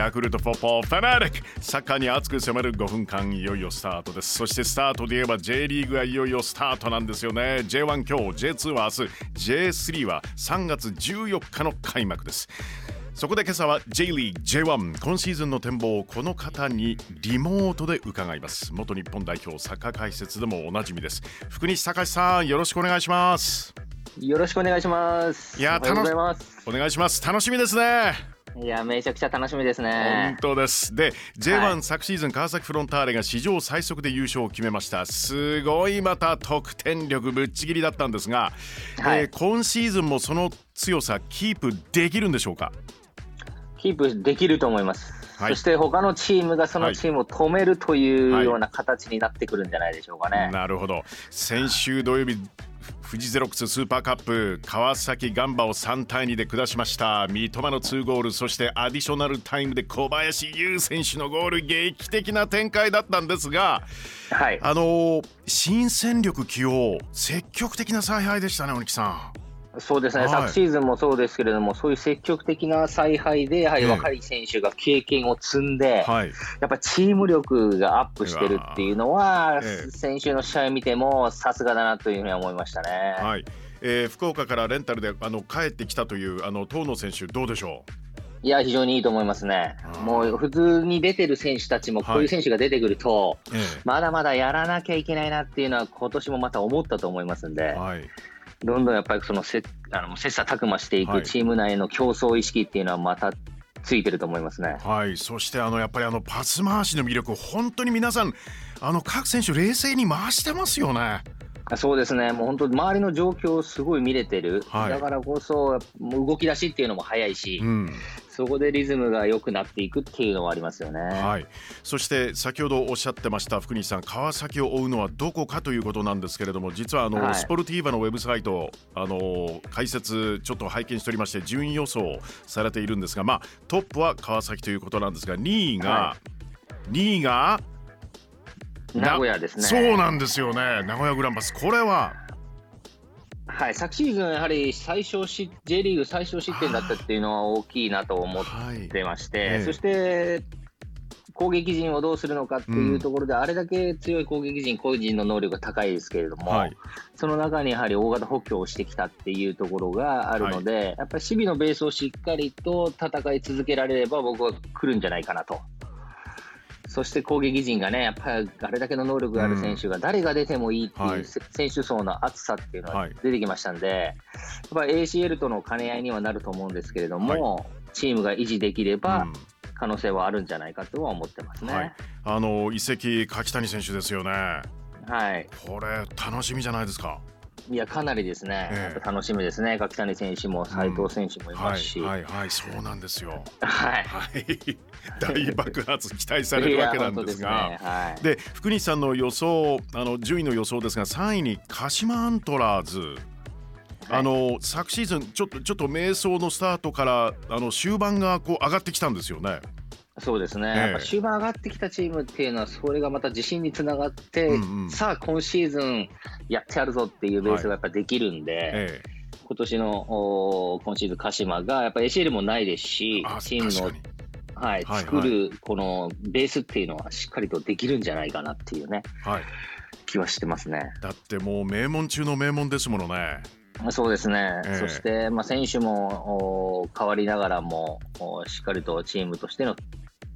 ヤクルトフォッポーファナリック。サッカーに熱く迫る5分間いよいよスタートです。そしてスタートで言えば J リーグがいよいよスタートなんですよね。J1 今日 J2 は明日。J3 は3月14日の開幕です。そこで今朝は J リーグ J1 今シーズンの展望をこの方にリモートで伺います。元日本代表サッカー解説でもおなじみです。福西隆さんよろしくお願いします。よろしくお願いします。いやおはようございます。お願いします。楽しみですねいやめちゃくちゃ楽しみですね。本当です。で J1、はい、昨シーズン川崎フロンターレが史上最速で優勝を決めました。すごいまた得点力ぶっちぎりだったんですが、はい、えー、今シーズンもその強さキープできるんでしょうか？キープできると思います、はい、そして他のチームがそのチームを止めるというような形になってくるんじゃないでしょうかね、なるほど。先週土曜日富士ゼロックススーパーカップ川崎ガンバを3対2で下しました三笘の2ゴールそしてアディショナルタイムで小林優選手のゴール劇的な展開だったんですが、はい、あの新戦力起用積極的な采配でしたね鬼木さん。そうですね、はい、昨シーズンもそうですけれども、そういう積極的な采配で、やはり若い選手が経験を積んで、えーやっぱりチーム力がアップしてるっていうのは、えー、先週の試合を見ても、さすがだなというふうに思いましたね。はい。えー、福岡からレンタルであの帰ってきたというあの遠野選手、どうでしょう？いや、非常にいいと思いますね。もう普通に出てる選手たちも、こういう選手が出てくると、はい、まだまだやらなきゃいけないなっていうのは、今年もまた思ったと思いますんで、はい、どんどんやっぱりそのせあの切磋琢磨していくチーム内の競争意識っていうのはまたついてると思いますね。はい、そしてあのやっぱりあのパス回しの魅力本当に皆さんあの各選手冷静に回してますよね。そうですね、もう本当、周りの状況をすごい見れてる、はい、だからこそ、動き出しっていうのも早いし、うん、そこでリズムが良くなっていくっていうのはありますよね、はい、そして先ほどおっしゃってました福西さん川崎を追うのはどこかということなんですけれども実はあの、はい、スポルティーバのウェブサイトあの解説ちょっと拝見しておりまして順位予想されているんですが、まあ、トップは川崎ということなんですが2位が、はい、2位が名古屋ですね。そうなんですよね。名古屋グランパス。これははい、昨シーズン、やはり最小し J リーグ最小失点だったっていうのは大きいなと思ってまして、はいそして攻撃陣をどうするのかっていうところで、うん、あれだけ強い攻撃陣、個人の能力が高いですけれども、はい、その中にやはり大型補強をしてきたっていうところがあるので、はい、やっぱり守備のベースをしっかりと戦い続けられれば、僕は来るんじゃないかなと。そして攻撃陣がね、やっぱりあれだけの能力がある選手が誰が出てもいいっていう選手層の厚さっていうのは出てきましたんで、やっぱり ACL との兼ね合いにはなると思うんですけれども、チームが維持できれば、可能性はあるんじゃないかとは思ってますね。はい、あの移籍柿谷選手ですよね。はい。これ楽しみじゃないですか。いや、かなりですね、えー、楽しみですね、柿谷選手も斉藤選手もいますし、うん、はい、はい、はい、そうなんですよ。はい、はい、大爆発期待される わけなんですが、で、ね。はい、福西さんの予想、あの順位の予想ですが、3位に鹿島アントラーズ。あの昨シーズンちょっとちょっと迷走のスタートからあの終盤がこう上がってきたんですよね。そうですね、えー、やっぱ終盤上がってきたチームっていうのは、それがまた自信につながって、うんうん、さあ、今シーズンやってやるぞっていうベースがやっぱできるんで、はいえ。ー、今年のお今シーズン、鹿島がやっぱ ACL もないですし、チームの、はい、作るこのベースっていうのはしっかりとできるんじゃないかなっていうね、はい、気はしてますね。だってもう名門中の名門ですものね。そうですね、えー、そして、まあ、選手も変わりながらもしっかりとチームとしての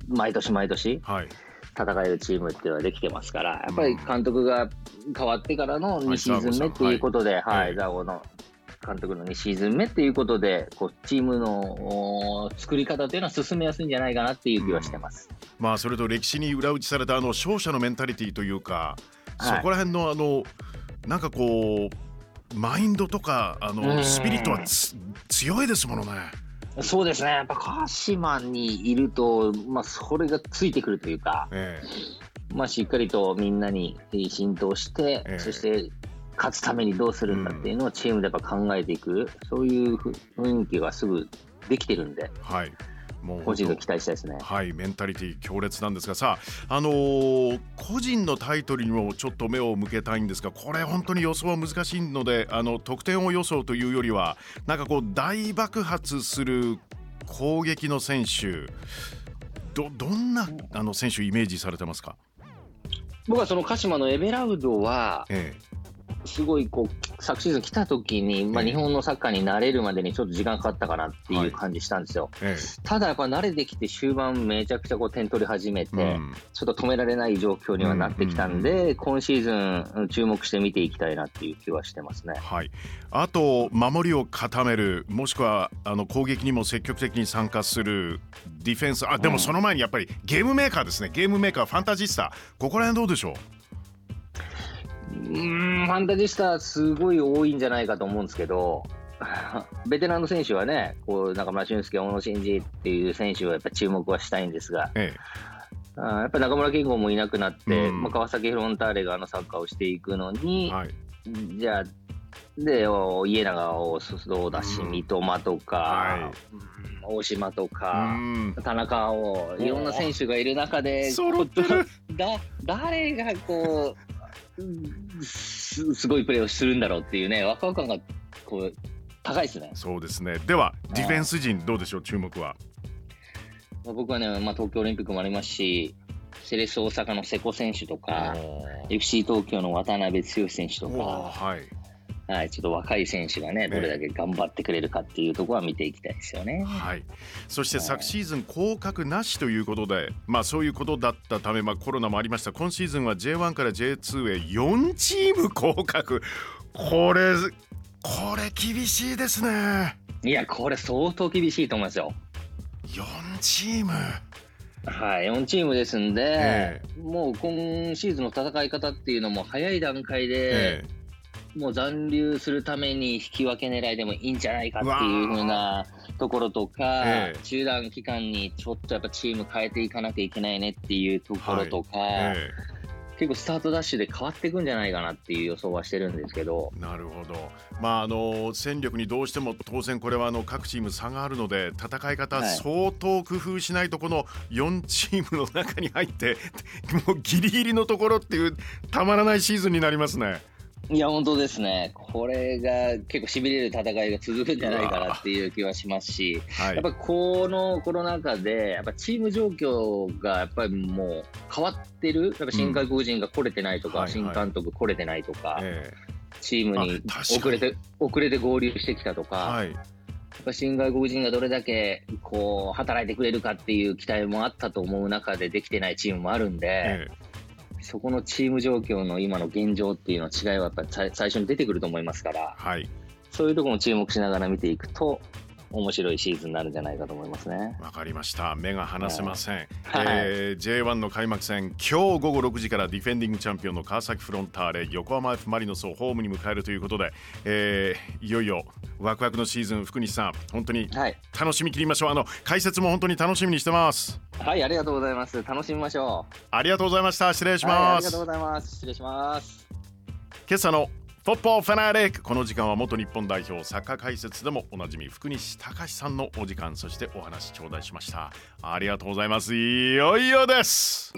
毎年毎年、戦えるチームっていうのはできてますから、やっぱり監督が変わってからの2シーズン目っていうことで、はい、ザオの監督の2シーズン目っていうことで、こうチームの作り方というのは進めやすいんじゃないかなっていう気はしてます、うん、まあ、それと歴史に裏打ちされたあの勝者のメンタリティーというか、はい、そこら辺のあのなんかこうマインドとかあのスピリットは強いですものね。そうですね、やっぱ鹿島にいると、まあ、それがついてくるというか、えー、まあ、しっかりとみんなに浸透して、えー、そして勝つためにどうするんだっていうのをチームでやっぱ考えていく、うん、そういう雰囲気がすぐできてるんで。はいもう個人の期待したいですね。はい、メンタリティ強烈なんですがさあ、あのー、個人のタイトルにもちょっと目を向けたいんですがこれ本当に予想は難しいのであの得点を予想というよりはなんかこう大爆発する攻撃の選手どどんなあの選手イメージされてますか？僕はその鹿島のエベラウドは、ええ、すごいこう昨シーズン来た時に、まあ、日本のサッカーに慣れるまでにちょっと時間かかったかなっていう感じしたんですよ。はい、ただやっぱ慣れてきて終盤めちゃくちゃこう点取り始めて、うん、ちょっと止められない状況にはなってきたんで、うんうん、今シーズン注目して見ていきたいなっていう気はしてますね。はい、あと守りを固めるもしくはあの攻撃にも積極的に参加するディフェンス。あでもその前にやっぱりゲームメーカーですね。ゲームメーカーファンタジスタここら辺どうでしょう？うんファンタジスタすごい多いんじゃないかと思うんですけど、ベテランの選手はね、こう中村俊輔、小野伸二っていう選手はやっぱ注目はしたいんですが、ええ、あやっぱ中村健吾もいなくなって、うん、まあ、川崎フロンターレがあのサッカーをしていくのに、はい、じゃあ、で家長をそうだし、うん、三笘とか、はい、大島とか、うん、田中をいろんな選手がいる中で、だ誰がこう。すすごいプレーをするんだろうっていうね、ワクワク感がこう高いですね。そうですね。では、ディフェンス陣、どうでしょう、注目は？僕はね、まあ、東京オリンピックもありますし、セレッソ大阪の瀬古選手とか、FC 東京の渡辺剛選手とか、はい、はい、ちょっと若い選手がね、どれだけ頑張ってくれるかっていうところは見ていきたいですよね。はい、そして昨シーズン、降格なしということで、まあ、そういうことだったため、まあ、コロナもありました、今シーズンは J1 から J2 へ4チーム降格、これ、これ、厳しいですね。いや、これ、相当厳しいと思いますよ。4チーム。はい、4チームですんで、えー、もう今シーズンの戦い方っていうのも早い段階で、えーもう残留するために引き分け狙いでもいいんじゃないかっていうふうなところとか、ええ、中断期間にちょっとやっぱチーム変えていかなきゃいけないねっていうところとか、はいえ、結構スタートダッシュで変わっていくんじゃないかなっていう予想はしてるんですけど。なるほど。まああの戦力にどうしても当然これはあの各チーム差があるので戦い方相当工夫しないとこの4チームの中に入ってもうギリギリのところっていうたまらないシーズンになりますね。いや、本当ですね。これが結構しびれる戦いが続くんじゃないかなっていう気はしますし、はい、やっぱこのコロナ禍で、やっぱチーム状況がやっぱりもう変わってる、やっぱ新外国人が来れてないとか、うん、新監督来れてないとか、はいはい、チームに。遅れて遅れて合流してきたとか、はい、やっぱ新外国人がどれだけこう働いてくれるかっていう期待もあったと思う中でできてないチームもあるんで、ええそこのチーム状況の今の現状っていうの違いはやっぱり最初に出てくると思いますから、はい、そういうところも注目しながら見ていくと面白いシーズンになるんじゃないかと思いますね。わかりました。目が離せません。はい、えー、J1 の開幕戦、今日午後6時からディフェンディングチャンピオンの川崎フロンターレ、横浜 F マリノスをホームに迎えるということで、えー、いよいよワクワクのシーズン、福西さん、本当に楽しみきりましょう。あの解説も本当に楽しみにしてます。はい、ありがとうございます。楽しみましょう。ありがとうございました。失礼します。はい、ありがとうございます。失礼します。今朝のフォッポーファナレックこの時間は元日本代表サッカー解説でもおなじみ福西隆さんのお時間そしてお話頂戴しました。ありがとうございます。いよいよです。